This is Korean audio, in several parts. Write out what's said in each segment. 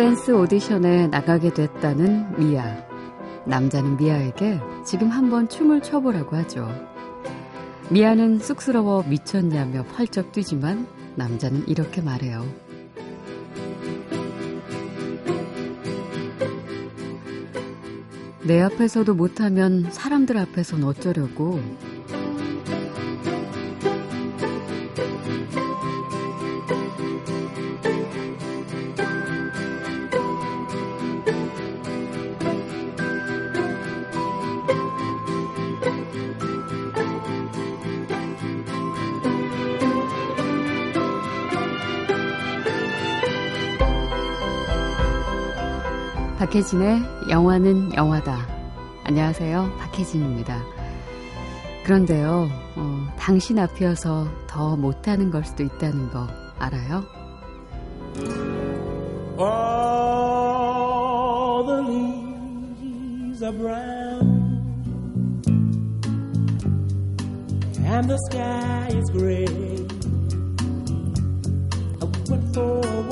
댄스 오디션에 나가게 됐다는 미아. 남자는 미아에게 지금 한번 춤을 춰보라고 하죠. 미아는 쑥스러워 미쳤냐며 펄쩍 뛰지만 남자는 이렇게 말해요. 내 앞에서도 못하면 사람들 앞에선 어쩌려고. 박혜진의 영화는 영화다. 안녕하세요. 박혜진입니다. 그런데요, 어, 당신 앞이어서 더 못하는 걸 수도 있다는 거 알아요? For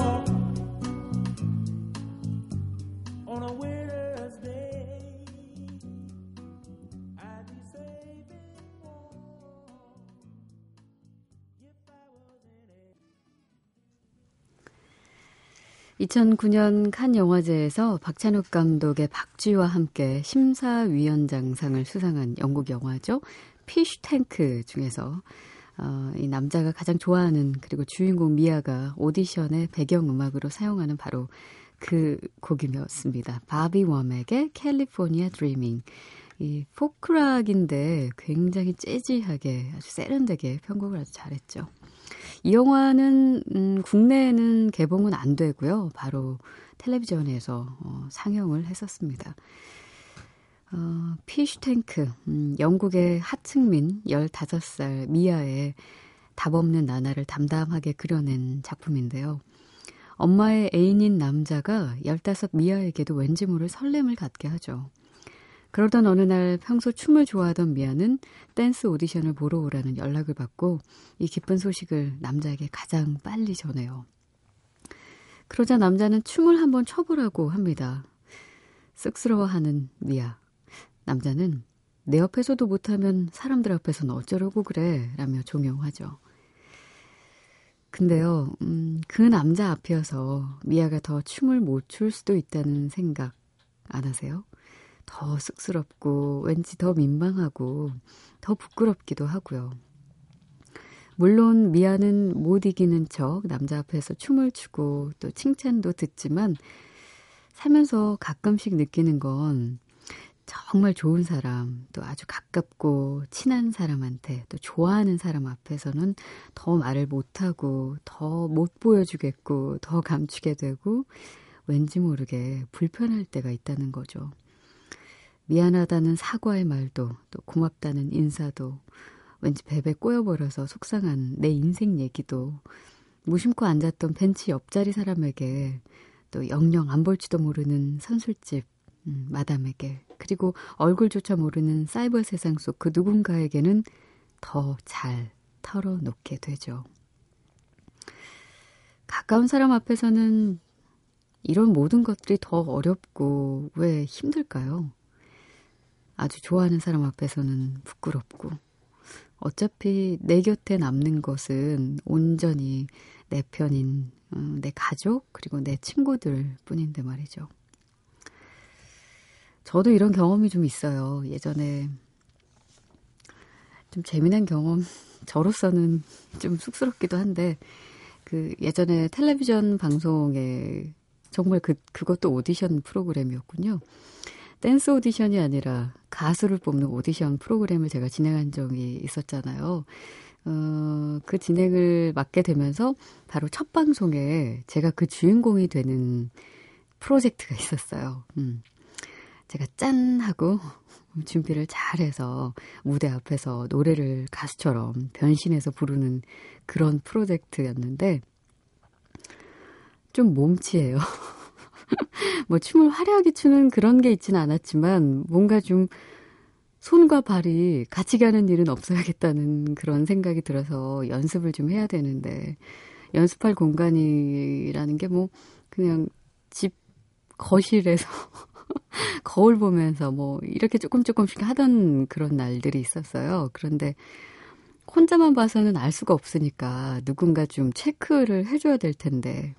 2009년 칸 영화제에서 박찬욱 감독의 박쥐와 함께 심사위원장상을 수상한 영국 영화죠. 피쉬 탱크 중에서 어, 이 남자가 가장 좋아하는 그리고 주인공 미아가 오디션의 배경음악으로 사용하는 바로 그 곡이었습니다. 바비 웜에게 캘리포니아 드리밍. 이 포크락인데 굉장히 재즈하게 아주 세련되게 편곡을 아주 잘했죠. 이 영화는 음, 국내에는 개봉은 안 되고요. 바로 텔레비전에서 어, 상영을 했었습니다. 어, 피쉬탱크, 음, 영국의 하층민 15살 미아의 답 없는 나날을 담담하게 그려낸 작품인데요. 엄마의 애인인 남자가 15 미아에게도 왠지 모를 설렘을 갖게 하죠. 그러던 어느 날 평소 춤을 좋아하던 미아는 댄스 오디션을 보러 오라는 연락을 받고 이 기쁜 소식을 남자에게 가장 빨리 전해요. 그러자 남자는 춤을 한번 춰보라고 합니다. 쑥스러워하는 미아. 남자는 내 옆에서도 못하면 사람들 앞에서는 어쩌려고 그래 라며 종용하죠. 근데요, 음, 그 남자 앞이어서 미아가 더 춤을 못 출 수도 있다는 생각 안 하세요? 더 쑥스럽고 왠지 더 민망하고 더 부끄럽기도 하고요. 물론 미아는 못 이기는 척 남자 앞에서 춤을 추고 또 칭찬도 듣지만 살면서 가끔씩 느끼는 건 정말 좋은 사람, 또 아주 가깝고 친한 사람한테 또 좋아하는 사람 앞에서는 더 말을 못하고 더 못 보여주겠고 더 감추게 되고 왠지 모르게 불편할 때가 있다는 거죠. 미안하다는 사과의 말도 또 고맙다는 인사도 왠지 베베 꼬여버려서 속상한 내 인생 얘기도 무심코 앉았던 벤치 옆자리 사람에게 또 영영 안 볼지도 모르는 선술집 음, 마담에게 그리고 얼굴조차 모르는 사이버 세상 속 그 누군가에게는 더 잘 털어놓게 되죠. 가까운 사람 앞에서는 이런 모든 것들이 더 어렵고 왜 힘들까요? 아주 좋아하는 사람 앞에서는 부끄럽고 어차피 내 곁에 남는 것은 온전히 내 편인 어, 내 가족 그리고 내 친구들 뿐인데 말이죠. 저도 이런 경험이 좀 있어요. 예전에 좀 재미난 경험 저로서는 좀 쑥스럽기도 한데 그 예전에 텔레비전 방송에 정말 그 그것도 오디션 프로그램이었군요. 댄스 오디션이 아니라 가수를 뽑는 오디션 프로그램을 제가 진행한 적이 있었잖아요. 어, 그 진행을 맡게 되면서 바로 첫 방송에 제가 그 주인공이 되는 프로젝트가 있었어요. 음. 제가 짠! 하고 준비를 잘 해서 무대 앞에서 노래를 가수처럼 변신해서 부르는 그런 프로젝트였는데 좀 몸치예요. 뭐 춤을 화려하게 추는 그런 게 있지는 않았지만 뭔가 좀 손과 발이 같이 가는 일은 없어야겠다는 그런 생각이 들어서 연습을 좀 해야 되는데 연습할 공간이라는 게 뭐 그냥 집 거실에서 거울 보면서 뭐 이렇게 조금 조금씩 하던 그런 날들이 있었어요. 그런데 혼자만 봐서는 알 수가 없으니까 누군가 좀 체크를 해줘야 될 텐데,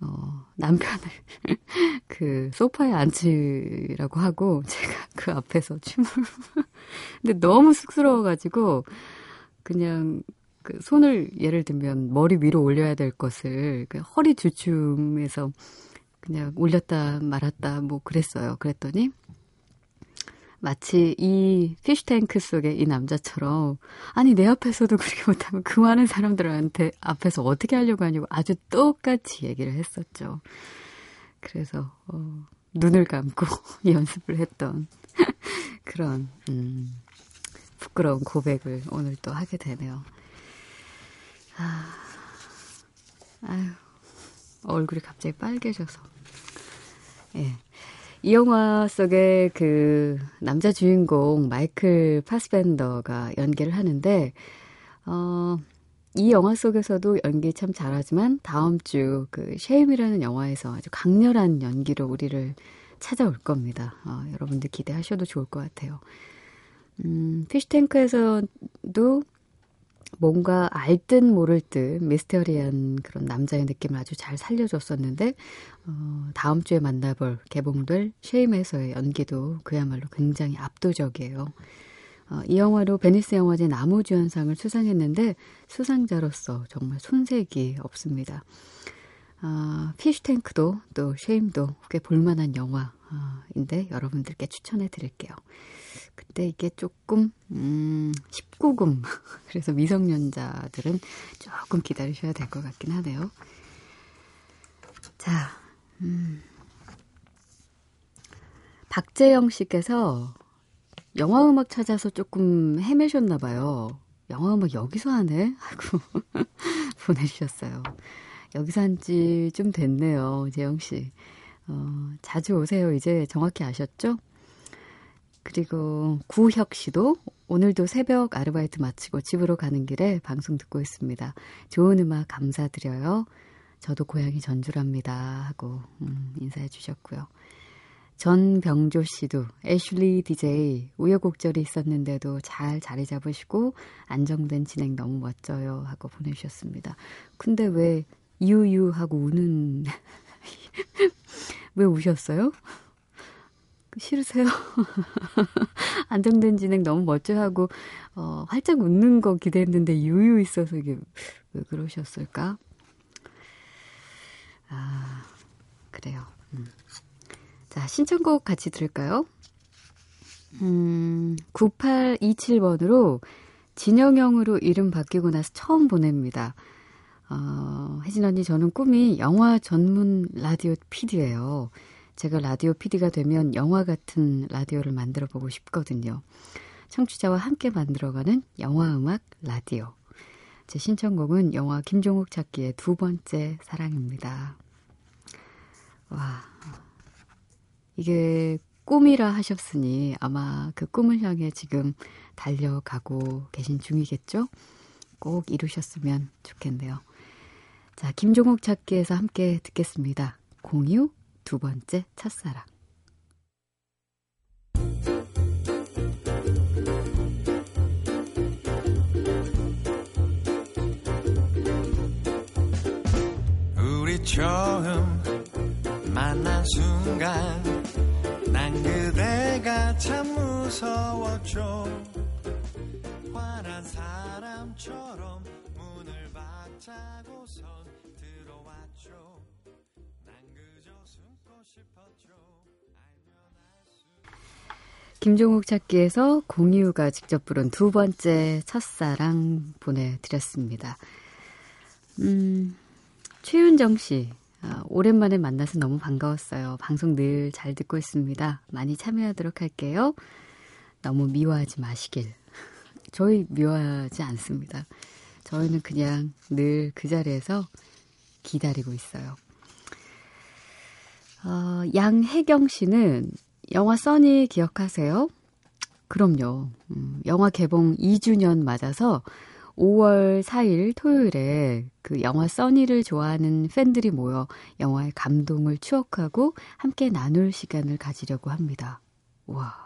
어, 남편을 그 소파에 앉으라고 하고 제가 그 앞에서 춤을. 근데 너무 쑥스러워가지고 그냥 그 손을 예를 들면 머리 위로 올려야 될 것을 그 허리 주춤해서 그냥 올렸다 말았다 뭐 그랬어요. 그랬더니 마치 이 피쉬탱크 속의 이 남자처럼 아니 내 앞에서도 그렇게 못하면 그 많은 사람들한테 앞에서 어떻게 하려고 하냐고 아주 똑같이 얘기를 했었죠. 그래서 어, 눈을 감고 연습을 했던 그런 음, 부끄러운 고백을 오늘 또 하게 되네요. 아, 아유, 얼굴이 갑자기 빨개져서. 예. 이 영화 속에 그 남자 주인공 마이클 파스벤더가 연기를 하는데, 어, 이 영화 속에서도 연기 참 잘하지만 다음 주 그 쉐임이라는 영화에서 아주 강렬한 연기로 우리를 찾아올 겁니다. 어, 여러분들 기대하셔도 좋을 것 같아요. 음, Fish Tank에서도 뭔가 알듯 모를 듯 미스터리한 그런 남자의 느낌을 아주 잘 살려줬었는데 어, 다음 주에 만나볼 개봉될 Shame에서의 연기도 그야말로 굉장히 압도적이에요. 어, 이 영화로 베니스 영화제 남우주연상을 수상했는데 수상자로서 정말 손색이 없습니다. 어, 피쉬탱크도 또 쉐임도 꽤 볼만한 영화 인데 여러분들께 추천해 드릴게요. 그때 이게 조금 음 19금 그래서 미성년자들은 조금 기다리셔야 될 것 같긴 하네요. 자, 음. 박재영 씨께서 영화 음악 찾아서 조금 헤매셨나 봐요. 영화 음악 여기서 하네 하고 보내주셨어요. 여기서 한 지 좀 됐네요, 재영 씨. 어, 자주 오세요. 이제 정확히 아셨죠? 그리고 구혁 씨도 오늘도 새벽 아르바이트 마치고 집으로 가는 길에 방송 듣고 있습니다. 좋은 음악 감사드려요. 저도 고향이 전주랍니다. 하고 음, 인사해 주셨고요. 전병조 씨도 애슐리 DJ 우여곡절이 있었는데도 잘 자리 잡으시고 안정된 진행 너무 멋져요 하고 보내주셨습니다. 근데 왜 유유하고 우는 왜 우셨어요? 싫으세요? 안정된 진행 너무 멋져하고 어, 활짝 웃는 거 기대했는데 유유 있어서 이게 왜 그러셨을까? 아 그래요. 음. 자 신청곡 같이 들을까요? 음 9827번으로 진영형으로 이름 바뀌고 나서 처음 보냅니다. 어, 혜진 언니 저는 꿈이 영화 전문 라디오 PD예요. 제가 라디오 PD가 되면 영화 같은 라디오를 만들어 보고 싶거든요. 청취자와 함께 만들어가는 영화 음악 라디오. 제 신청곡은 영화 김종욱 찾기의 두 번째 사랑입니다. 와. 이게 꿈이라 하셨으니 아마 그 꿈을 향해 지금 달려가고 계신 중이겠죠? 꼭 이루셨으면 좋겠네요. 자, 김종욱 찾기에서 함께 듣겠습니다. 공유 두 번째 첫사랑. 처음 만난 순간 난 그대가 참 무서웠죠 화난 사람처럼 문을 박차고선 김종욱 찾기에서 공유가 직접 부른 두 번째 첫사랑 보내드렸습니다. 음, 최윤정 씨. 아, 오랜만에 만나서 너무 반가웠어요. 방송 늘 잘 듣고 있습니다. 많이 참여하도록 할게요. 너무 미워하지 마시길. 저희 미워하지 않습니다. 저희는 그냥 늘 그 자리에서 기다리고 있어요. 어, 양혜경 씨는 영화 써니 기억하세요? 그럼요. 음, 영화 개봉 2주년 맞아서 5월 4일 토요일에 그 영화 써니를 좋아하는 팬들이 모여 영화의 감동을 추억하고 함께 나눌 시간을 가지려고 합니다. 와.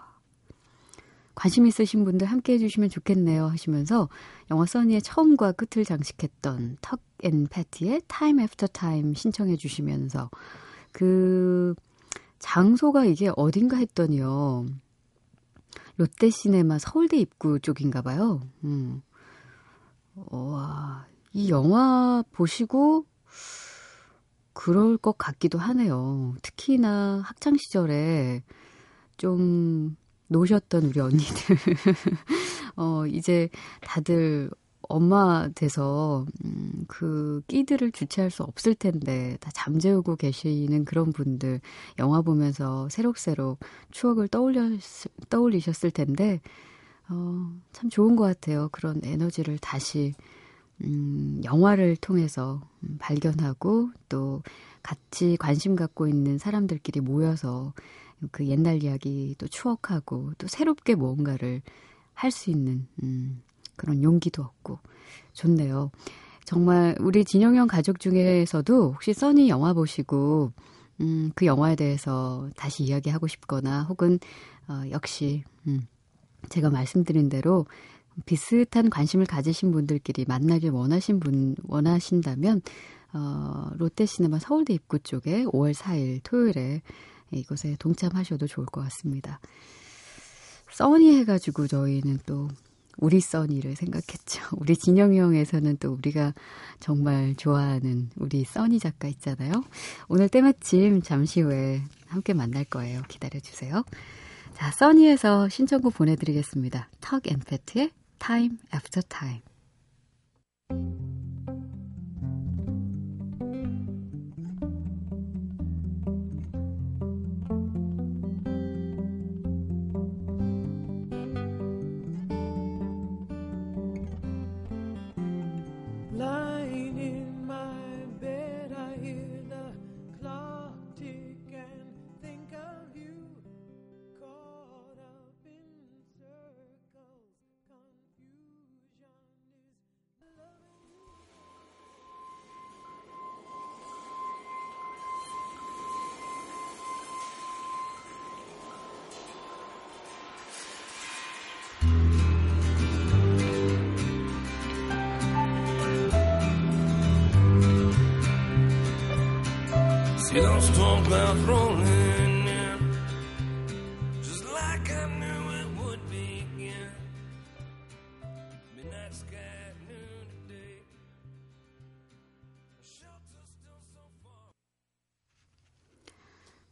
관심 있으신 분들 함께 해주시면 좋겠네요 하시면서 영화 써니의 처음과 끝을 장식했던 Tuck & Patti의 Time After Time 신청해 주시면서 그 장소가 이게 어딘가 했더니요. 롯데 시네마 서울대 입구 쪽인가 봐요. 음. 와, 이 영화 보시고 그럴 것 같기도 하네요. 특히나 학창 시절에 좀 노셨던 우리 언니들. 어, 이제 다들 엄마 돼서 음, 그 끼들을 주체할 수 없을 텐데 다 잠재우고 계시는 그런 분들 영화 보면서 새록새록 추억을 떠올려 떠올리셨을 텐데 어, 참 좋은 것 같아요. 그런 에너지를 다시 음, 영화를 통해서 음, 발견하고 또 같이 관심 갖고 있는 사람들끼리 모여서 그 옛날 이야기 또 추억하고 또 새롭게 뭔가를 할 수 있는 음, 그런 용기도 얻고 좋네요. 정말 우리 진영형 가족 중에서도 혹시 써니 영화 보시고 음, 그 영화에 대해서 다시 이야기하고 싶거나 혹은 어, 역시 음, 제가 말씀드린 대로 비슷한 관심을 가지신 분들끼리 만나길 원하신 분 원하신다면 어, 롯데시네마 서울대 입구 쪽에 5월 4일 토요일에 이곳에 동참하셔도 좋을 것 같습니다. 써니 해가지고 저희는 또 우리 써니를 생각했죠. 우리 진영형에서는 또 우리가 정말 좋아하는 우리 써니 작가 있잖아요. 오늘 때마침 잠시 후에 함께 만날 거예요. 기다려주세요. 자, 써니에서 신청곡 보내드리겠습니다. Tuck & Patti의 Time After Time.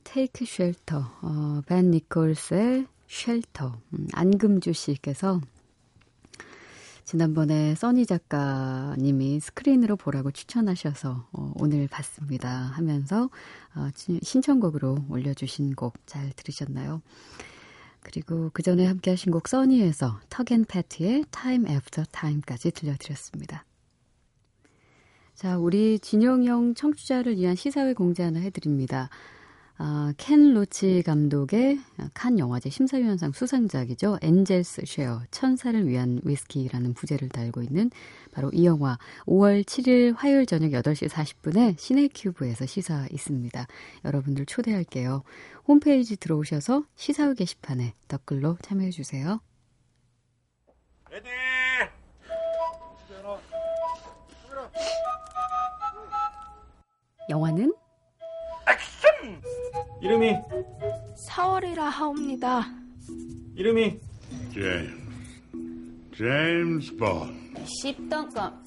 Take Shelter, 어, 벤 니콜스의 Shelter. 음, 안금주 씨께서 지난번에 써니 작가님이 스크린으로 보라고 추천하셔서 어, 오늘 봤습니다 하면서 어, 신청곡으로 올려주신 곡 잘 들으셨나요? 그리고 그 전에 함께 하신 곡 써니에서 턱앤 패트의 Time After Time까지 들려드렸습니다. 자, 우리 진영형 청취자를 위한 시사회 공지 하나 해드립니다. 아, 켄 로치 감독의 칸 영화제 심사위원상 수상작이죠. 엔젤스 쉐어, 천사를 위한 위스키라는 부제를 달고 있는 바로 이 영화 5월 7일 화요일 저녁 8시 40분에 시네큐브에서 시사 있습니다. 여러분들 초대할게요. 홈페이지 들어오셔서 시사회 게시판에 댓글로 참여해주세요. 레디! 영화는 액션! 이름이 4월이라 하옵니다. 이름이 제임스 제임스 본 십덩검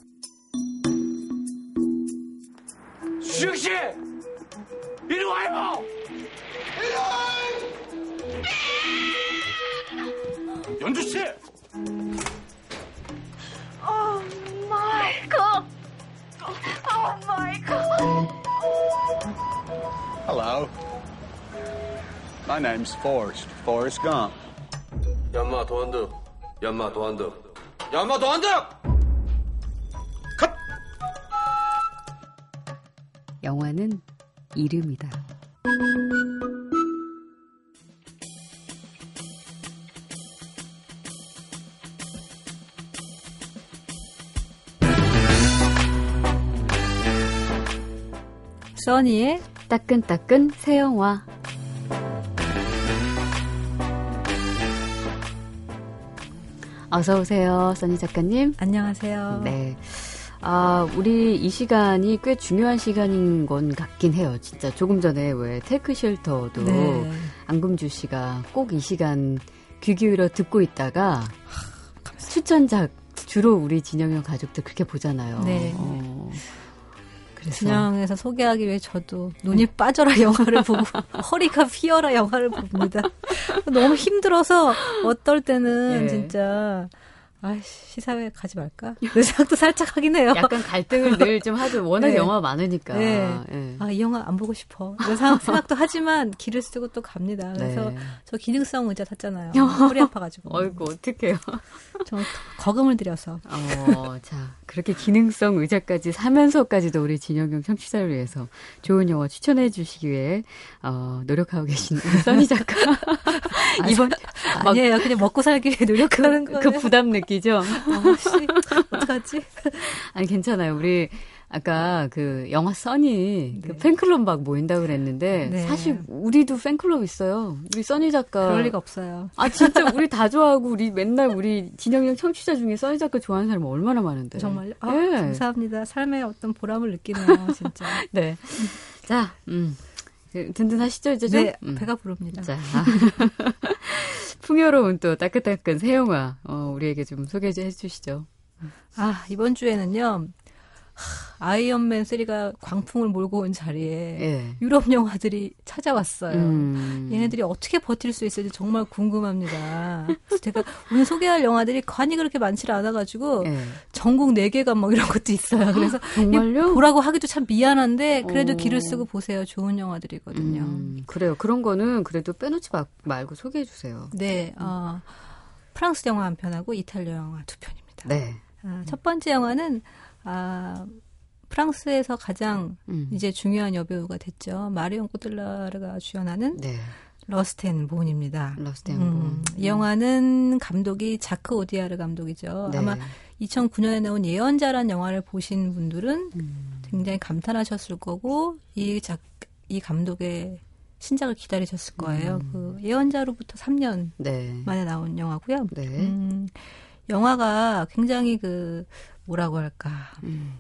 수영 씨 이리 와요. 연주 씨. 오 마이 갓. 오 마이 갓. Hello. My name's Forrest. Forrest Gump. 얌마 도안득. 얌마 도안득. 얌마 도안득! 컷! 영화는 이름이다. 써니의 따끈따끈 새 영화 어서 오세요, 써니 작가님. 안녕하세요. 네. 아, 우리 이 시간이 꽤 중요한 시간인 건 같긴 해요. 진짜 조금 전에 왜 테크 쉘터도 네. 안금주 씨가 꼭 이 시간 귀 기울여 듣고 있다가 추천작 주로 우리 진영형 가족들 그렇게 보잖아요. 네. 어, 그래서 진영에서 소개하기 위해 저도 눈이 빠져라 영화를 보고 허리가 휘어라 영화를 봅니다. 너무 힘들어서 어떨 때는 예. 진짜 아이씨 시사회 가지 말까? 그 생각도 살짝 하긴 해요. 약간 갈등을 늘 좀 하죠. 워낙 네. 영화 많으니까. 네. 예. 아, 이 영화 안 보고 싶어. 이런 생각- 생각도 하지만 길을 쓰고 또 갑니다. 그래서 네. 저 기능성 의자 샀잖아요. 허리 아파가지고. 어이구, 어떡해요. 저 거금을 들여서. 어, 자, 그렇게 기능성 의자까지 사면서까지도 우리 진영경 청취자를 위해서 좋은 영화 추천해 주시기 위해, 어, 노력하고 계신 써니 작가. 이번, 막 아니에요. 그냥 먹고 살기 위해 노력하는 거예요. 그 부담 느끼 죠? 어, 씨, 어떡하지? 아니, 괜찮아요. 우리, 아까 그 영화 써니 그 네. 팬클럽 막 모인다고 그랬는데, 네. 사실 우리도 팬클럽 있어요. 우리 써니 작가. 그럴 리가 없어요. 아, 진짜 우리 다 좋아하고, 우리 맨날 우리 진영형 청취자 중에 써니 작가 좋아하는 사람 얼마나 많은데. 정말요? 아, 예. 감사합니다. 삶의 어떤 보람을 느끼네요, 진짜. 네. 자, 음. 그 든든하시죠, 이제 좀? 네, 음. 배가 부릅니다. 자. 풍요로운 또 따끈따끈 새 영화, 어, 우리에게 좀 소개 좀 해주시죠. 아, 이번 주에는요, 하, 아이언맨 3가 광풍을 몰고 온 자리에 예. 유럽 영화들이 찾아왔어요. 음. 얘네들이 어떻게 버틸 수 있을지 정말 궁금합니다. 제가 오늘 소개할 영화들이 관이 그렇게 많지 않아가지고 예. 전국 4개가 뭐 이런 것도 있어요. 그래서 정말요? 보라고 하기도 참 미안한데 그래도 어. 길을 쓰고 보세요. 좋은 영화들이거든요. 음, 그래요. 그런 거는 그래도 빼놓지 마, 말고 소개해 주세요. 네, 어, 프랑스 영화 한 편하고 이탈리아 영화 두 편입니다. 네. 아, 첫 번째 영화는 아, 프랑스에서 가장 음. 이제 중요한 여배우가 됐죠. 마리온 코틀라르가 주연하는 네. Rust and Bone입니다. Rust and 음, Bone. 이 영화는 감독이 자크 오디아르 감독이죠. 네. 아마 2009년에 나온 예언자란 영화를 보신 분들은 음. 굉장히 감탄하셨을 거고 이 작, 이 감독의 신작을 기다리셨을 거예요. 음. 그 예언자로부터 3년 네. 만에 나온 영화고요. 네. 음, 영화가 굉장히 그 뭐라고 할까 음.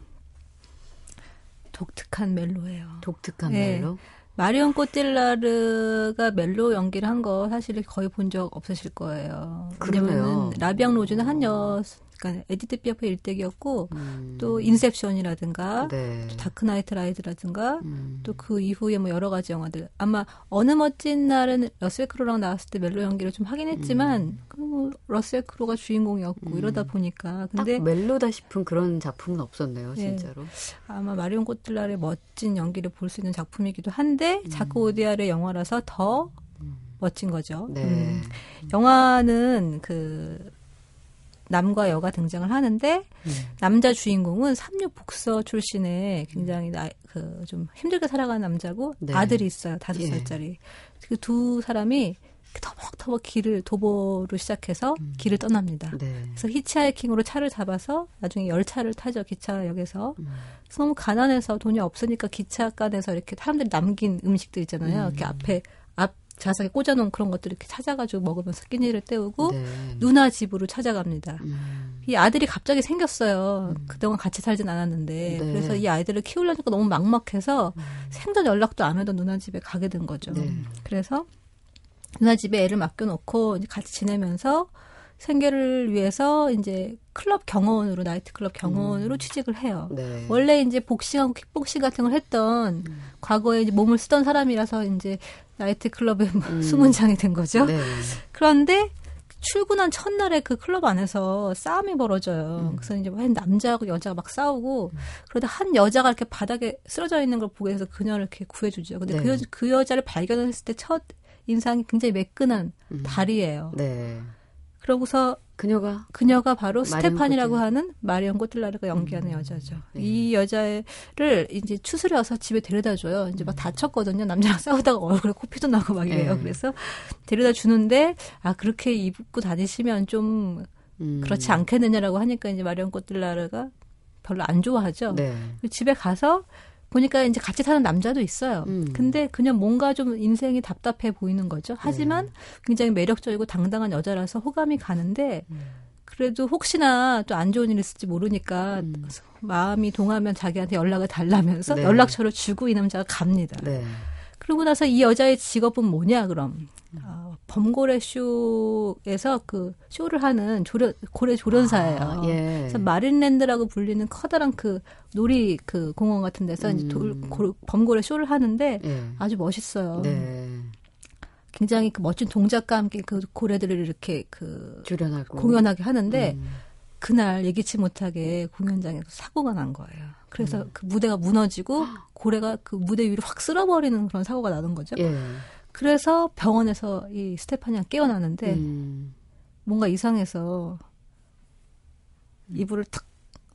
독특한 멜로예요. 독특한 네. 멜로. 마리온 꼬틸라르가 멜로 연기를 한 거 사실 거의 본 적 없으실 거예요. 왜냐면은 La Vie en Rose는 한 여, 그러니까 에디트 피아프 일대기였고 음. 또 Inception이라든가 네. 또 Dark Knight Rises라든가 음. 또 그 이후에 뭐 여러 가지 영화들 아마 어느 멋진 날은 러셀 크로랑 나왔을 때 멜로 연기를 좀 하긴 했지만 그 러셀 크로가 주인공이었고 음. 이러다 보니까 딱 근데 멜로다 싶은 그런 작품은 없었네요, 예. 진짜로. 아마 마리온 코틀라의 멋진 연기를 볼 수 있는 작품이기도 한데 자크 오디아르의 영화라서 더 멋진 거죠. 네. 음. 영화는 그 남과 여가 등장을 하는데 음. 남자 주인공은 삼류 복서 출신의 굉장히 그 좀 힘들게 살아가는 남자고 네. 아들이 있어요 다섯 예. 살짜리 그두 사람이 터벅터벅 길을 도보로 시작해서 길을 떠납니다. 네. 그래서 히치하이킹으로 차를 잡아서 나중에 열차를 타죠 기차역에서 음. 그래서 너무 가난해서 돈이 없으니까 기차간에서 이렇게 사람들이 남긴 음식들 있잖아요. 이렇게 앞에 앞 좌석에 꽂아놓은 그런 것들 이렇게 찾아가지고 먹으면서 끼니를 때우고 네. 누나 집으로 찾아갑니다. 음. 이 아들이 갑자기 생겼어요. 그동안 같이 살진 않았는데. 네. 그래서 이 아이들을 키우려니까 너무 막막해서 생전 연락도 안 하던 누나 집에 가게 된 거죠. 네. 그래서 누나 집에 애를 맡겨놓고 같이 지내면서 생계를 위해서 이제 클럽 경호원으로 나이트 클럽 경호원으로 취직을 해요. 네. 원래 이제 복싱하고 킥복싱 같은 걸 했던 과거에 이제 몸을 쓰던 사람이라서 이제 나이트 클럽에 수문장이 된 거죠. 네. 그런데 출근한 첫날에 그 클럽 안에서 싸움이 벌어져요. 그래서 이제 한 남자하고 여자가 막 싸우고 그러다 한 여자가 이렇게 바닥에 쓰러져 있는 걸 보게 해서 그녀를 이렇게 구해주죠. 근데 네. 그, 여, 그 여자를 발견했을 때 첫 인상이 굉장히 매끈한 다리예요. 네. 그러고서 그녀가 그녀가 바로 스테파니라고 하는 마리온 코틀라르가 연기하는 여자죠. 네. 이 여자를 이제 추스려서 집에 데려다 줘요. 이제 막 다쳤거든요. 남자랑 싸우다가 얼굴에 코피도 나고 막 이래요. 네. 그래서 데려다 주는데 아 그렇게 입고 다니시면 좀 음. 그렇지 않겠느냐라고 하니까 이제 마리온 코틀라르가 별로 안 좋아하죠. 네. 그 집에 가서 보니까 이제 같이 사는 남자도 있어요. 음. 근데 그냥 뭔가 좀 인생이 답답해 보이는 거죠. 하지만 네. 굉장히 매력적이고 당당한 여자라서 호감이 가는데 음. 그래도 혹시나 또 안 좋은 일 있을지 모르니까 마음이 동하면 자기한테 연락을 달라면서 음. 네. 연락처를 주고 이 남자가 갑니다. 네. 그러고 나서 이 여자의 직업은 뭐냐 그럼 어, 범고래 쇼에서 그 쇼를 하는 조련 고래 조련사예요. 아, 예. 그래서 마린랜드라고 불리는 커다란 그 놀이 그 공원 같은 데서 이제 돌, 음. 고, 범고래 쇼를 하는데 예. 아주 멋있어요. 네. 굉장히 그 멋진 동작과 함께 그 고래들을 이렇게 그 주련하고 공연하게 하는데 음. 그날 예기치 못하게 공연장에서 사고가 난 거예요. 그래서 그 무대가 무너지고 고래가 그 무대 위로 확 쓸어버리는 그런 사고가 나는 거죠. 예. 그래서 병원에서 이 스테파니가 깨어나는데 음. 뭔가 이상해서 이불을 탁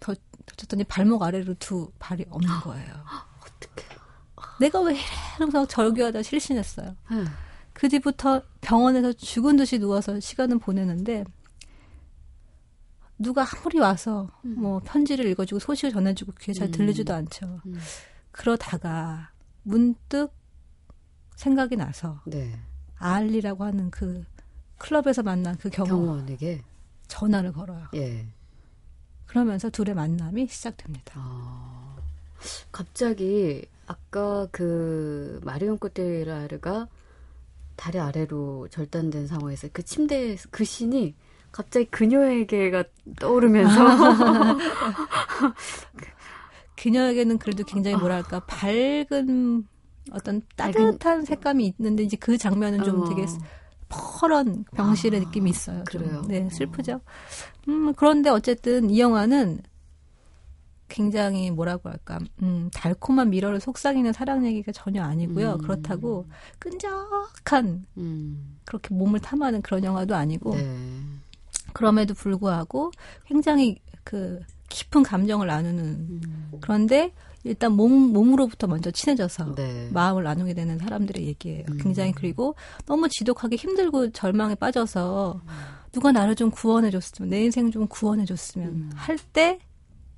더- 덮쳤더니 발목 아래로 두 발이 없는 거예요. 어떡해. 내가 왜 이래? 이러면서 절규하다 실신했어요. 예. 그 뒤부터 병원에서 죽은 듯이 누워서 시간을 보내는데 누가 아무리 와서 뭐 편지를 읽어주고 소식을 전해주고 귀에 잘 들리지도 않죠. 음. 그러다가 문득 생각이 나서 네. 알리라고 하는 그 클럽에서 만난 그 경호 경호원 에게 전화를 걸어요. 예. 그러면서 둘의 만남이 시작됩니다. 아, 갑자기 아까 그 마리온 코테라르가 다리 아래로 절단된 상황에서 그 침대에서 그 신이 갑자기 그녀에게가 떠오르면서 그녀에게는 그래도 굉장히 뭐랄까 밝은 어떤 따뜻한 색감이 있는데 이제 그 장면은 좀 어. 되게 퍼런 병실의 아, 느낌이 있어요. 좀. 그래요? 네, 슬프죠. 음, 그런데 어쨌든 이 영화는 굉장히 뭐라고 할까, 음, 달콤한 미러를 속삭이는 사랑 얘기가 전혀 아니고요. 음. 그렇다고 끈적한 음, 그렇게 몸을 탐하는 그런 영화도 아니고 네. 그럼에도 불구하고 굉장히 그 깊은 감정을 나누는 음, 그런데 일단 몸 몸으로부터 먼저 친해져서 네. 마음을 나누게 되는 사람들의 얘기예요. 음. 굉장히 그리고 너무 지독하게 힘들고 절망에 빠져서 누가 나를 좀 구원해 줬으면 내 인생 좀 구원해 줬으면 할 때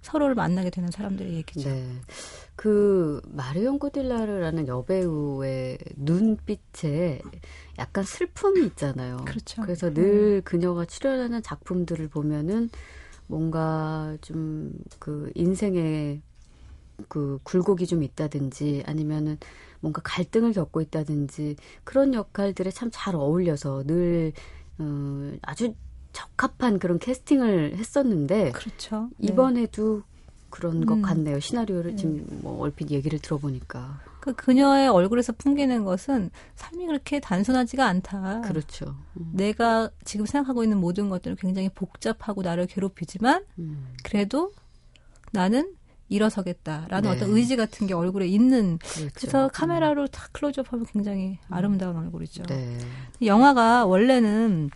서로를 만나게 되는 사람들의 얘기죠. 네. 그 마리온 코딜라르라는 여배우의 눈빛에 약간 슬픔이 있잖아요. 그렇죠. 그래서 늘 그녀가 출연하는 작품들을 보면은 뭔가 좀 그 인생에 그 굴곡이 좀 있다든지 아니면은 뭔가 갈등을 겪고 있다든지 그런 역할들에 참 잘 어울려서 늘 어, 아주 적합한 그런 캐스팅을 했었는데 그렇죠. 네. 이번에도 그런 것 음. 같네요. 시나리오를 지금 뭐 얼핏 얘기를 들어보니까 그 그녀의 얼굴에서 풍기는 것은 삶이 그렇게 단순하지가 않다. 그렇죠. 음, 내가 지금 생각하고 있는 모든 것들은 굉장히 복잡하고 나를 괴롭히지만 음. 그래도 나는 일어서겠다라는 네. 어떤 의지 같은 게 얼굴에 있는 그렇죠. 그래서 카메라로 다 클로즈업하면 굉장히 아름다운 얼굴이죠. 네. 영화가 원래는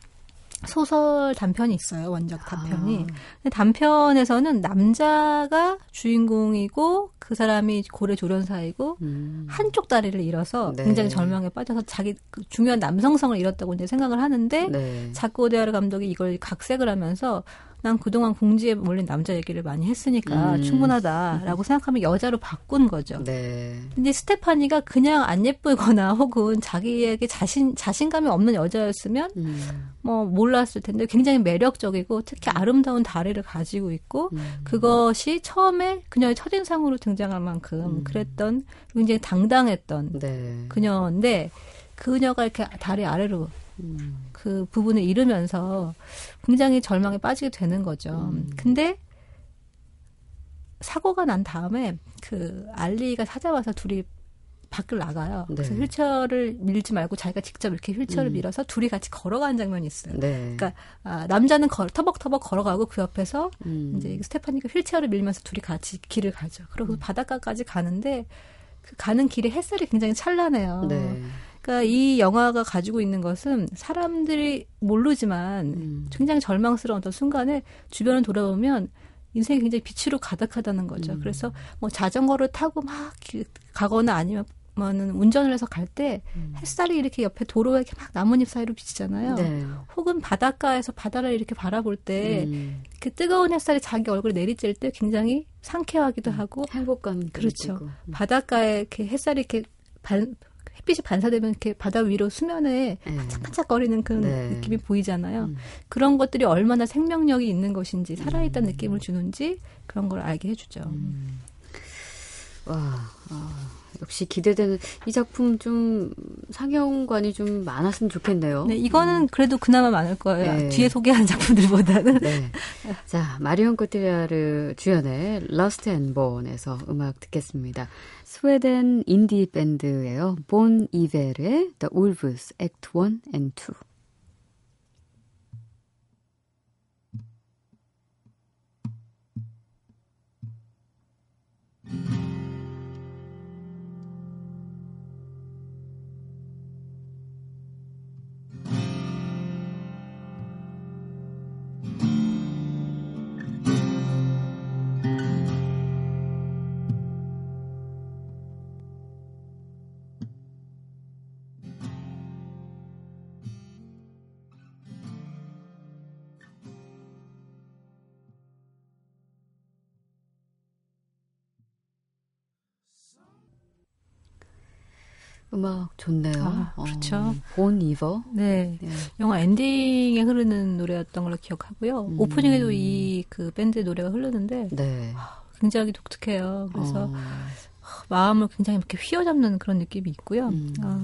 소설 단편이 있어요. 원작 단편이. 아. 단편에서는 남자가 주인공이고 그 사람이 고래 조련사이고 음. 한쪽 다리를 잃어서 네. 굉장히 절망에 빠져서 자기 그 중요한 남성성을 잃었다고 이제 생각을 하는데 네. 자크 오데아르 감독이 이걸 각색을 하면서 난 그동안 궁지에 몰린 남자 얘기를 많이 했으니까 음. 충분하다라고 생각하면 여자로 바꾼 거죠. 네. 근데 스테파니가 그냥 안 예쁘거나 혹은 자기에게 자신 자신감이 없는 여자였으면 음. 뭐 몰랐을 텐데 굉장히 매력적이고 특히 아름다운 다리를 가지고 있고 음. 그것이 처음에 그녀의 첫인상으로 등장할 만큼 그랬던 굉장히 당당했던 네. 그녀인데 그녀가 이렇게 다리 아래로 음. 그 부분을 잃으면서 굉장히 절망에 빠지게 되는 거죠. 음. 근데 사고가 난 다음에 그 알리가 찾아와서 둘이 밖을 나가요. 그래서 네. 휠체어를 밀지 말고 자기가 직접 이렇게 휠체어를 음. 밀어서 둘이 같이 걸어가는 장면이 있어요. 네. 그러니까 아, 남자는 걸, 터벅터벅 걸어가고 그 옆에서 음. 이제 스테파니가 휠체어를 밀면서 둘이 같이 길을 가죠. 음. 그리고 바닷가까지 가는데 그 가는 길에 햇살이 굉장히 찬란해요. 네. 그러니까 이 영화가 가지고 있는 것은 사람들이 모르지만 음. 굉장히 절망스러운 어떤 순간에 주변을 돌아보면 인생이 굉장히 빛으로 가득하다는 거죠. 음. 그래서 뭐 자전거를 타고 막 길- 가거나 아니면 뭐는 운전을 해서 갈때 햇살이 이렇게 옆에 도로에 이렇게 막 나뭇잎 사이로 비치잖아요. 네. 혹은 바닷가에서 바다를 이렇게 바라볼 때 음, 그 뜨거운 햇살이 자기 얼굴에 내리쬐을 때 굉장히 상쾌하기도 하고 행복감 그렇죠. 느끼고. 바닷가에 이렇게 햇살이 이렇게 반 햇빛이 반사되면 이렇게 바다 위로 수면에 네. 반짝반짝거리는 그런 네. 느낌이 보이잖아요. 음. 그런 것들이 얼마나 생명력이 있는 것인지 살아있다는 느낌을 주는지 그런 걸 알게 해주죠. 음. 와, 아, 역시 기대되는 이 작품 좀 상영관이 좀 많았으면 좋겠네요. 네, 이거는 그래도 그나마 많을 거예요. 네. 뒤에 소개한 작품들보다는. 네. 자, 마리온 코티리아르 주연의 Rust and Bone에서 음악 듣겠습니다. 스웨덴 인디 밴드예요. 본 이벨의 The Wolves Act 1 and 2. 음악 좋네요. 아, 그렇죠. 어, Bon Iver. 네. 네. 영화 엔딩에 흐르는 노래였던 걸로 기억하고요. 음. 오프닝에도 이 그 밴드의 노래가 흐르는데 네. 굉장히 독특해요. 그래서 어, 마음을 굉장히 이렇게 휘어잡는 그런 느낌이 있고요. 음. 아,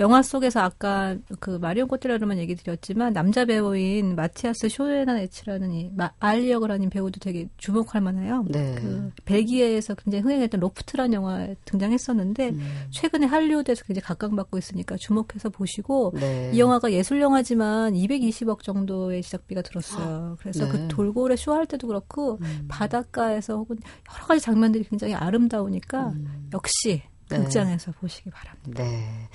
영화 속에서 아까 그 마리온 코티아르만 얘기 드렸지만 남자 배우인 마티아스 쇼에나에츠라는 이 마- 알리 역을 하는 배우도 되게 주목할 만해요. 네. 그 벨기에에서 굉장히 흥행했던 Loft라는 영화에 등장했었는데 음. 최근에 할리우드에서 굉장히 각광받고 있으니까 주목해서 보시고 네. 이 영화가 예술 영화지만 220억 정도의 제작비가 들었어요. 그래서 네. 그 돌고래 쇼할 때도 그렇고 음. 바닷가에서 혹은 여러 가지 장면들이 굉장히 아름다우니까 음. 역시 네. 극장에서 보시기 바랍니다. 네.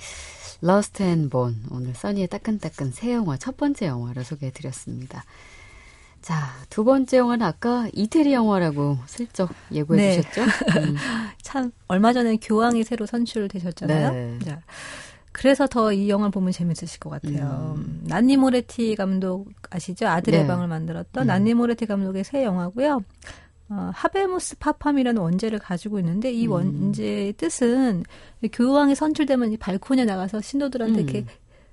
Rust and Bone. 오늘 써니의 따끈따끈 새 영화, 첫 번째 영화를 소개해 드렸습니다. 자, 두 번째 영화는 아까 이태리 영화라고 슬쩍 예고해 네. 주셨죠? 음. 참 얼마 전에 교황이 새로 선출되셨잖아요. 네. 자, 그래서 더 이 영화 보면 재밌으실 것 같아요. 음. 난니 모레티 감독 아시죠? 아들의 네. 방을 만들었던 음. 난니 모레티 감독의 새 영화고요. 어, 하베무스 파팜이라는 원제를 가지고 있는데 이 음. 원제의 뜻은 교황이 선출되면 이 발코니에 나가서 신도들한테 음. 이렇게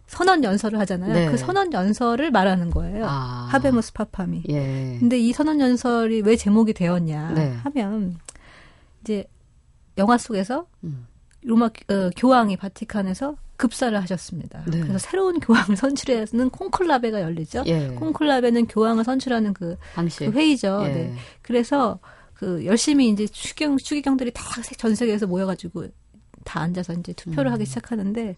선언 연설을 하잖아요. 네. 그 선언 연설을 말하는 거예요. 아. 하베무스 파팜이. 예. 근데 이 선언 연설이 왜 제목이 되었냐 네. 하면 이제 영화 속에서 음. 로마 어, 교황이 바티칸에서 급사를 하셨습니다. 네. 그래서 새로운 교황을 선출하는 콘클라베가 열리죠. 예. 콘클라베는 교황을 선출하는 그. 그 회의죠. 예. 네. 그래서 그 열심히 이제 추경 추기경들이 다 전 세계에서 모여가지고 다 앉아서 이제 투표를 음. 하기 시작하는데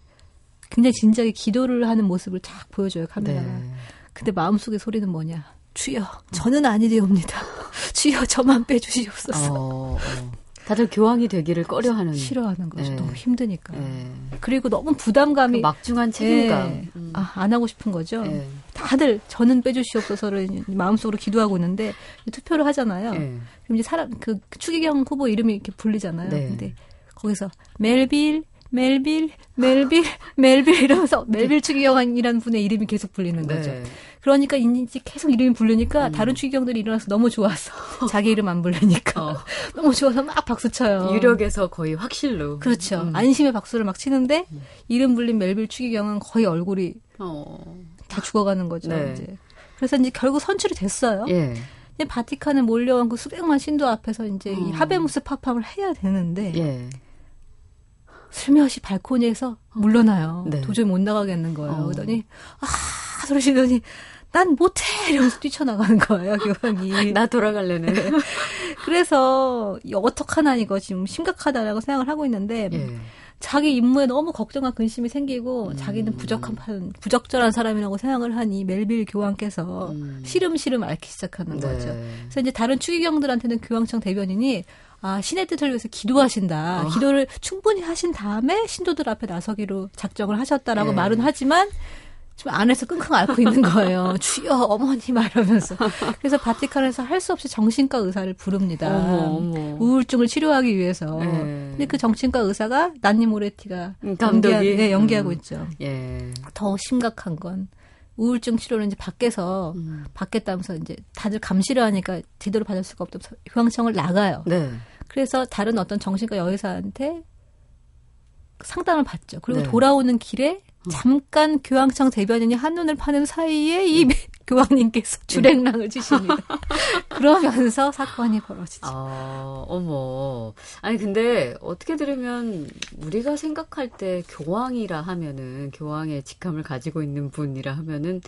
굉장히 진지하게 기도를 하는 모습을 쫙 보여줘요 카메라가. 네. 근데 마음속의 소리는 뭐냐? 주여, 저는 아니되옵니다. 주여, 저만 빼주시옵소서. 어, 어. 다들 교황이 되기를 꺼려하는. 싫어하는 거죠. 네. 너무 힘드니까. 예. 그리고 너무 부담감이 그 막중한 책임감. 예. 음. 아, 안 하고 싶은 거죠. 예. 다들 저는 빼주시옵소서를 마음속으로 기도하고 있는데 투표를 하잖아요. 예. 그럼 이제 사람 그 추기경 후보 이름이 이렇게 불리잖아요. 네. 근데 거기서 멜빌 멜빌 멜빌 멜빌 이러면서 멜빌 추기경이라는 분의 이름이 계속 불리는 거죠. 네. 그러니까 이제 계속 이름이 부르니까 음. 다른 추기경들이 일어나서 너무 좋아서 자기 이름 안 부르니까 어. 너무 좋아서 막 박수 쳐요. 유력에서 거의 확실로. 그렇죠. 음. 안심의 박수를 막 치는데 이름 불린 멜빌 추기경은 거의 얼굴이 어. 다 죽어가는 거죠. 네. 이제. 그래서 이제 결국 선출이 됐어요. 예. 바티칸에 몰려온 그 수백만 신도 앞에서 이제 이 음. 하베무스 파팜을 해야 되는데 예. 슬며시 발코니에서 물러나요. 네. 도저히 못 나가겠는 거예요. 어. 그러더니 아 소리치더니 난 못해 이러면서 뛰쳐나가는 거예요 교황이. 나 돌아갈래네. 그래서 이 어떡하나 이거 지금 심각하다라고 생각을 하고 있는데 예. 자기 임무에 너무 걱정과 근심이 음. 생기고 자기는 부적한 판- 부적절한 사람이라고 생각을 하니 멜빌 교황께서 음. 시름시름 앓기 시작하는 네. 거죠. 그래서 이제 다른 추기경들한테는 교황청 대변인이 아 신의 뜻을 위해서 기도하신다. 어. 기도를 충분히 하신 다음에 신도들 앞에 나서기로 작정을 하셨다라고 예. 말은 하지만 좀 안에서 끙끙 앓고 있는 거예요. 주여 어머니 말하면서. 그래서 바티칸에서 할 수 없이 정신과 의사를 부릅니다. 어머, 어머. 우울증을 치료하기 위해서. 네. 근데 그 정신과 의사가 난니 모레티가 음, 감독이? 연기하, 네, 연기하고 음. 있죠. 예. 더 심각한 건 우울증 치료는 이제 밖에서 음. 받겠다면서 이제 다들 감시를 하니까 제대로 받을 수가 없다면서 교황청을 나가요. 네. 그래서 다른 어떤 정신과 여의사한테 상담을 받죠. 그리고 네. 음. 돌아오는 길에 잠깐 교황청 대변인이 한눈을 파는 사이에 이 교황님께서 주랭랑을 주십니다. 그러면서 사건이 벌어지죠. 아, 어머. 아니, 근데 어떻게 들으면 우리가 생각할 때 교황이라 하면은, 교황의 직함을 가지고 있는 분이라 하면은,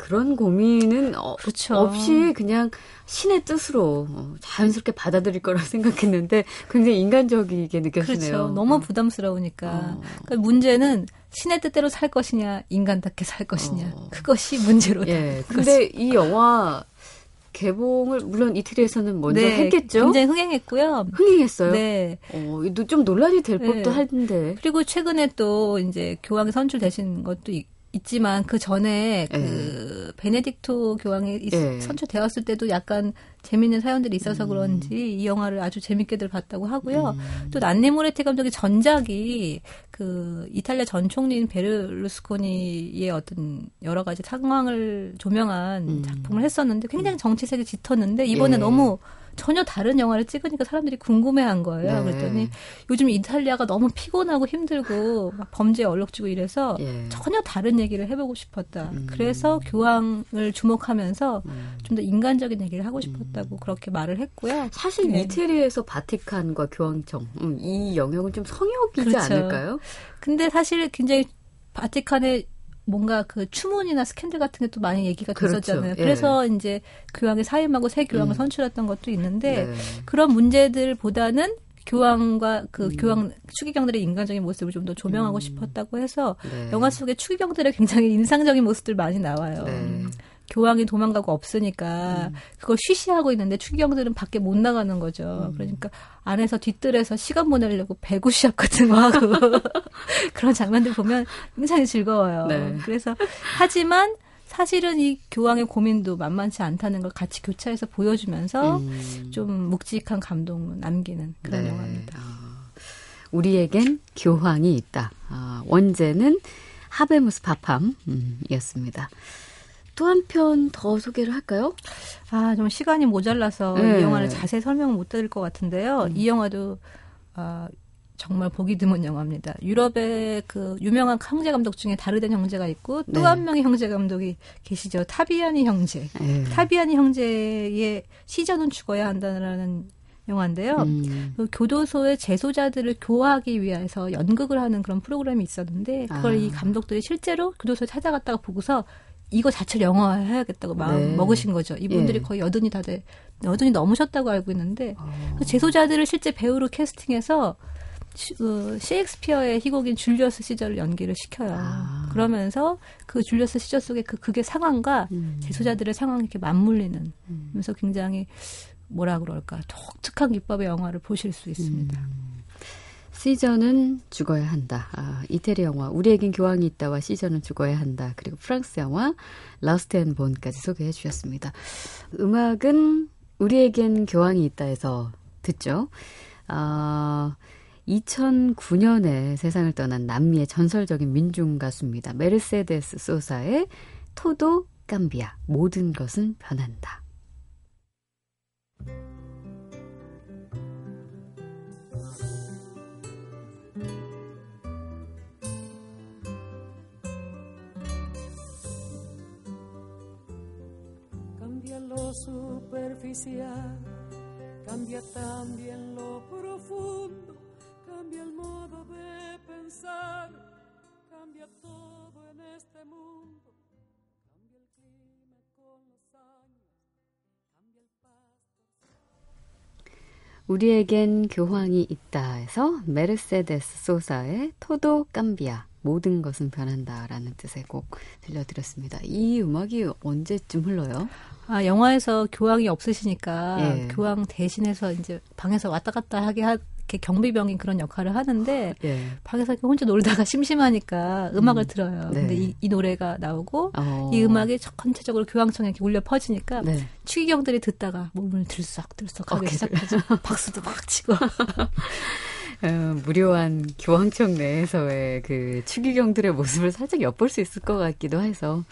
그런 고민은 어, 그렇죠. 없이 그냥 신의 뜻으로 어, 자연스럽게 받아들일 거라고 생각했는데 굉장히 인간적이게 느껴지네요. 그렇죠. 너무 부담스러우니까. 어. 그러니까 문제는 신의 뜻대로 살 것이냐, 인간답게 살 것이냐. 어. 그것이 문제로. 예. 근데 이 영화 개봉을 물론 이태리에서는 먼저 네, 했겠죠. 굉장히 흥행했고요. 흥행했어요. 네. 어, 좀 논란이 될 법도 네. 한데. 그리고 최근에 또 이제 교황이 선출되신 것도 있, 지만 그 전에 그 베네딕토 교황이 있- 예. 선출되었을 때도 약간 재밌는 사연들이 있어서 음. 그런지 이 영화를 아주 재밌게들 봤다고 하고요. 또 난니 모레티 감독의 전작이 그 이탈리아 전 총리인 베를루스코니의 어떤 여러 가지 상황을 조명한 음. 작품을 했었는데 굉장히 정치색이 짙었는데 이번에 예. 너무 전혀 다른 영화를 찍으니까 사람들이 궁금해한 거예요. 네. 그랬더니 요즘 이탈리아가 너무 피곤하고 힘들고 막 범죄에 얼룩지고 이래서 예. 전혀 다른 얘기를 해보고 싶었다. 음. 그래서 교황을 주목하면서 음. 좀더 인간적인 얘기를 하고 싶었다고 그렇게 말을 했고요. 사실 네. 이태리에서 바티칸과 교황청 음, 이 영역은 좀 성역이지 그렇죠. 않을까요? 근데 사실 굉장히 바티칸의 뭔가 그 추문이나 스캔들 같은 게 또 많이 얘기가 그렇죠. 됐었잖아요. 예. 그래서 이제 교황이 사임하고 새 교황을 음. 선출했던 것도 있는데 네. 그런 문제들보다는 교황과 그 음. 교황 추기경들의 인간적인 모습을 좀 더 조명하고 음. 싶었다고 해서 네. 영화 속에 추기경들의 굉장히 인상적인 모습들 많이 나와요. 네. 교황이 도망가고 없으니까 음. 그걸 쉬쉬하고 있는데 추기경들은 밖에 못 나가는 거죠. 음. 그러니까 안에서 뒤뜰에서 시간 보내려고 배구 시합 같은 거 하고 그런 장면들 보면 굉장히 즐거워요. 네. 그래서 하지만 사실은 이 교황의 고민도 만만치 않다는 걸 같이 교차해서 보여주면서 음. 좀 묵직한 감동을 남기는 그런 네. 영화입니다. 아, 우리에겐 교황이 있다. 아, 원제는 하베무스 파팜이었습니다. 또 한 편 더 소개를 할까요? 아, 좀 시간이 모자라서 네. 이 영화를 자세히 설명을 못 드릴 것 같은데요. 음. 이 영화도 아, 정말 보기 드문 영화입니다. 유럽의 그 유명한 형제 감독 중에 다르덴 형제가 있고 또 네. 한 명의 형제 감독이 계시죠. 타비아니 형제. 예. 타비아니 형제의 시전은 죽어야 한다는 영화인데요. 음. 그 교도소의 재소자들을 교화하기 위해서 연극을 하는 그런 프로그램이 있었는데 그걸 아. 이 감독들이 실제로 교도소에 찾아갔다가 보고서 이거 자체를 영화화해야겠다고 마음 네. 먹으신 거죠. 이분들이 예. 거의 여든이 다 돼, 여든이 넘으셨다고 알고 있는데 어. 그 재소자들을 실제 배우로 캐스팅해서 시- 어, 셰익스피어의 희곡인 줄리어스 시저를 연기를 시켜요. 아. 그러면서 그 줄리어스 시저 속의 그 극의 상황과 음. 재소자들의 상황이 이렇게 맞물리는 그래서 굉장히 뭐라 그럴까 독특한 기법의 영화를 보실 수 있습니다. 시전은 죽어야 한다. 아, 이태리 영화 우리에겐 교황이 있다와 시전은 죽어야 한다. 그리고 프랑스 영화 Rust and Bone까지 소개해 주셨습니다. 음악은 우리에겐 교황이 있다에서 듣죠. 아, 2009년에 세상을 떠난 남미의 전설적인 민중 가수입니다. 메르세데스 소사의 Todo Cambia 모든 것은 변한다. Lo superficial, cambia también lo profundo, cambia el modo de pensar, cambia todo en este mundo, cambia el clima con los años, cambia el pasto. 우리에겐 교황이 있다 해서 메르세데스 소사의 토도 깜비아 모든 것은 변한다라는 뜻의 곡 들려드렸습니다. 이 음악이 언제쯤 흘러요? 아 영화에서 교황이 없으시니까 예. 교황 대신해서 이제 방에서 왔다 갔다 하게 하, 이렇게 경비병인 그런 역할을 하는데 예. 방에서 이렇게 혼자 놀다가 심심하니까 음악을 들어요. 네. 근데 이, 이 노래가 나오고 어. 이 음악이 전체적으로 교황청에 이렇게 울려 퍼지니까 네. 추기경들이 듣다가 몸을 들썩들썩하기 어깨를. 시작하죠. 박수도 막 치고. 어, 무료한 교황청 내에서의 그 추기경들의 모습을 살짝 엿볼 수 있을 것 같기도 해서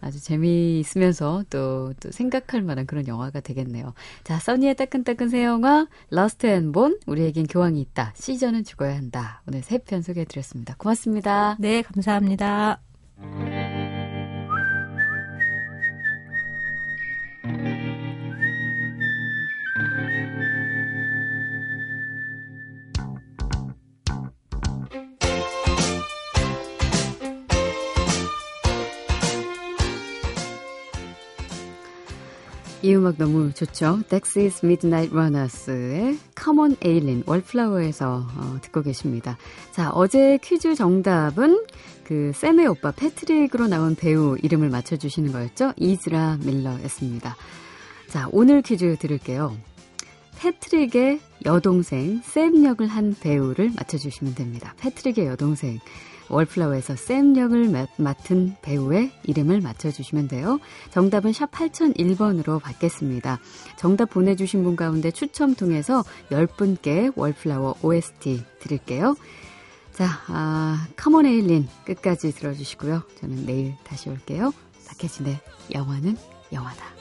아주 재미있으면서 또, 또 생각할 만한 그런 영화가 되겠네요. 자, 써니의 따끈따끈 새 영화, Rust and Bone, 우리에겐 교황이 있다. 시저는 죽어야 한다. 오늘 세 편 소개해드렸습니다. 고맙습니다. 네, 감사합니다. 이 음악 너무 좋죠. Dexys Midnight Runners의 Come on Aileen, 월플라워에서 어, 듣고 계십니다. 자, 어제 퀴즈 정답은 그 샘의 오빠 패트릭으로 나온 배우 이름을 맞춰 주시는 거였죠. 이즈라 밀러였습니다. 자, 오늘 퀴즈 드릴게요. 패트릭의 여동생 샘 역을 한 배우를 맞춰 주시면 됩니다. 패트릭의 여동생 월플라워에서 샘 역을 맡- 맡은 배우의 이름을 맞춰주시면 돼요. 정답은 샵 8001번으로 받겠습니다. 정답 보내주신 분 가운데 추첨 통해서 10분께 월플라워 OST 드릴게요. 자, 아, 카몬 에일린 끝까지 들어주시고요. 저는 내일 다시 올게요. 박혜진의 영화는 영화다.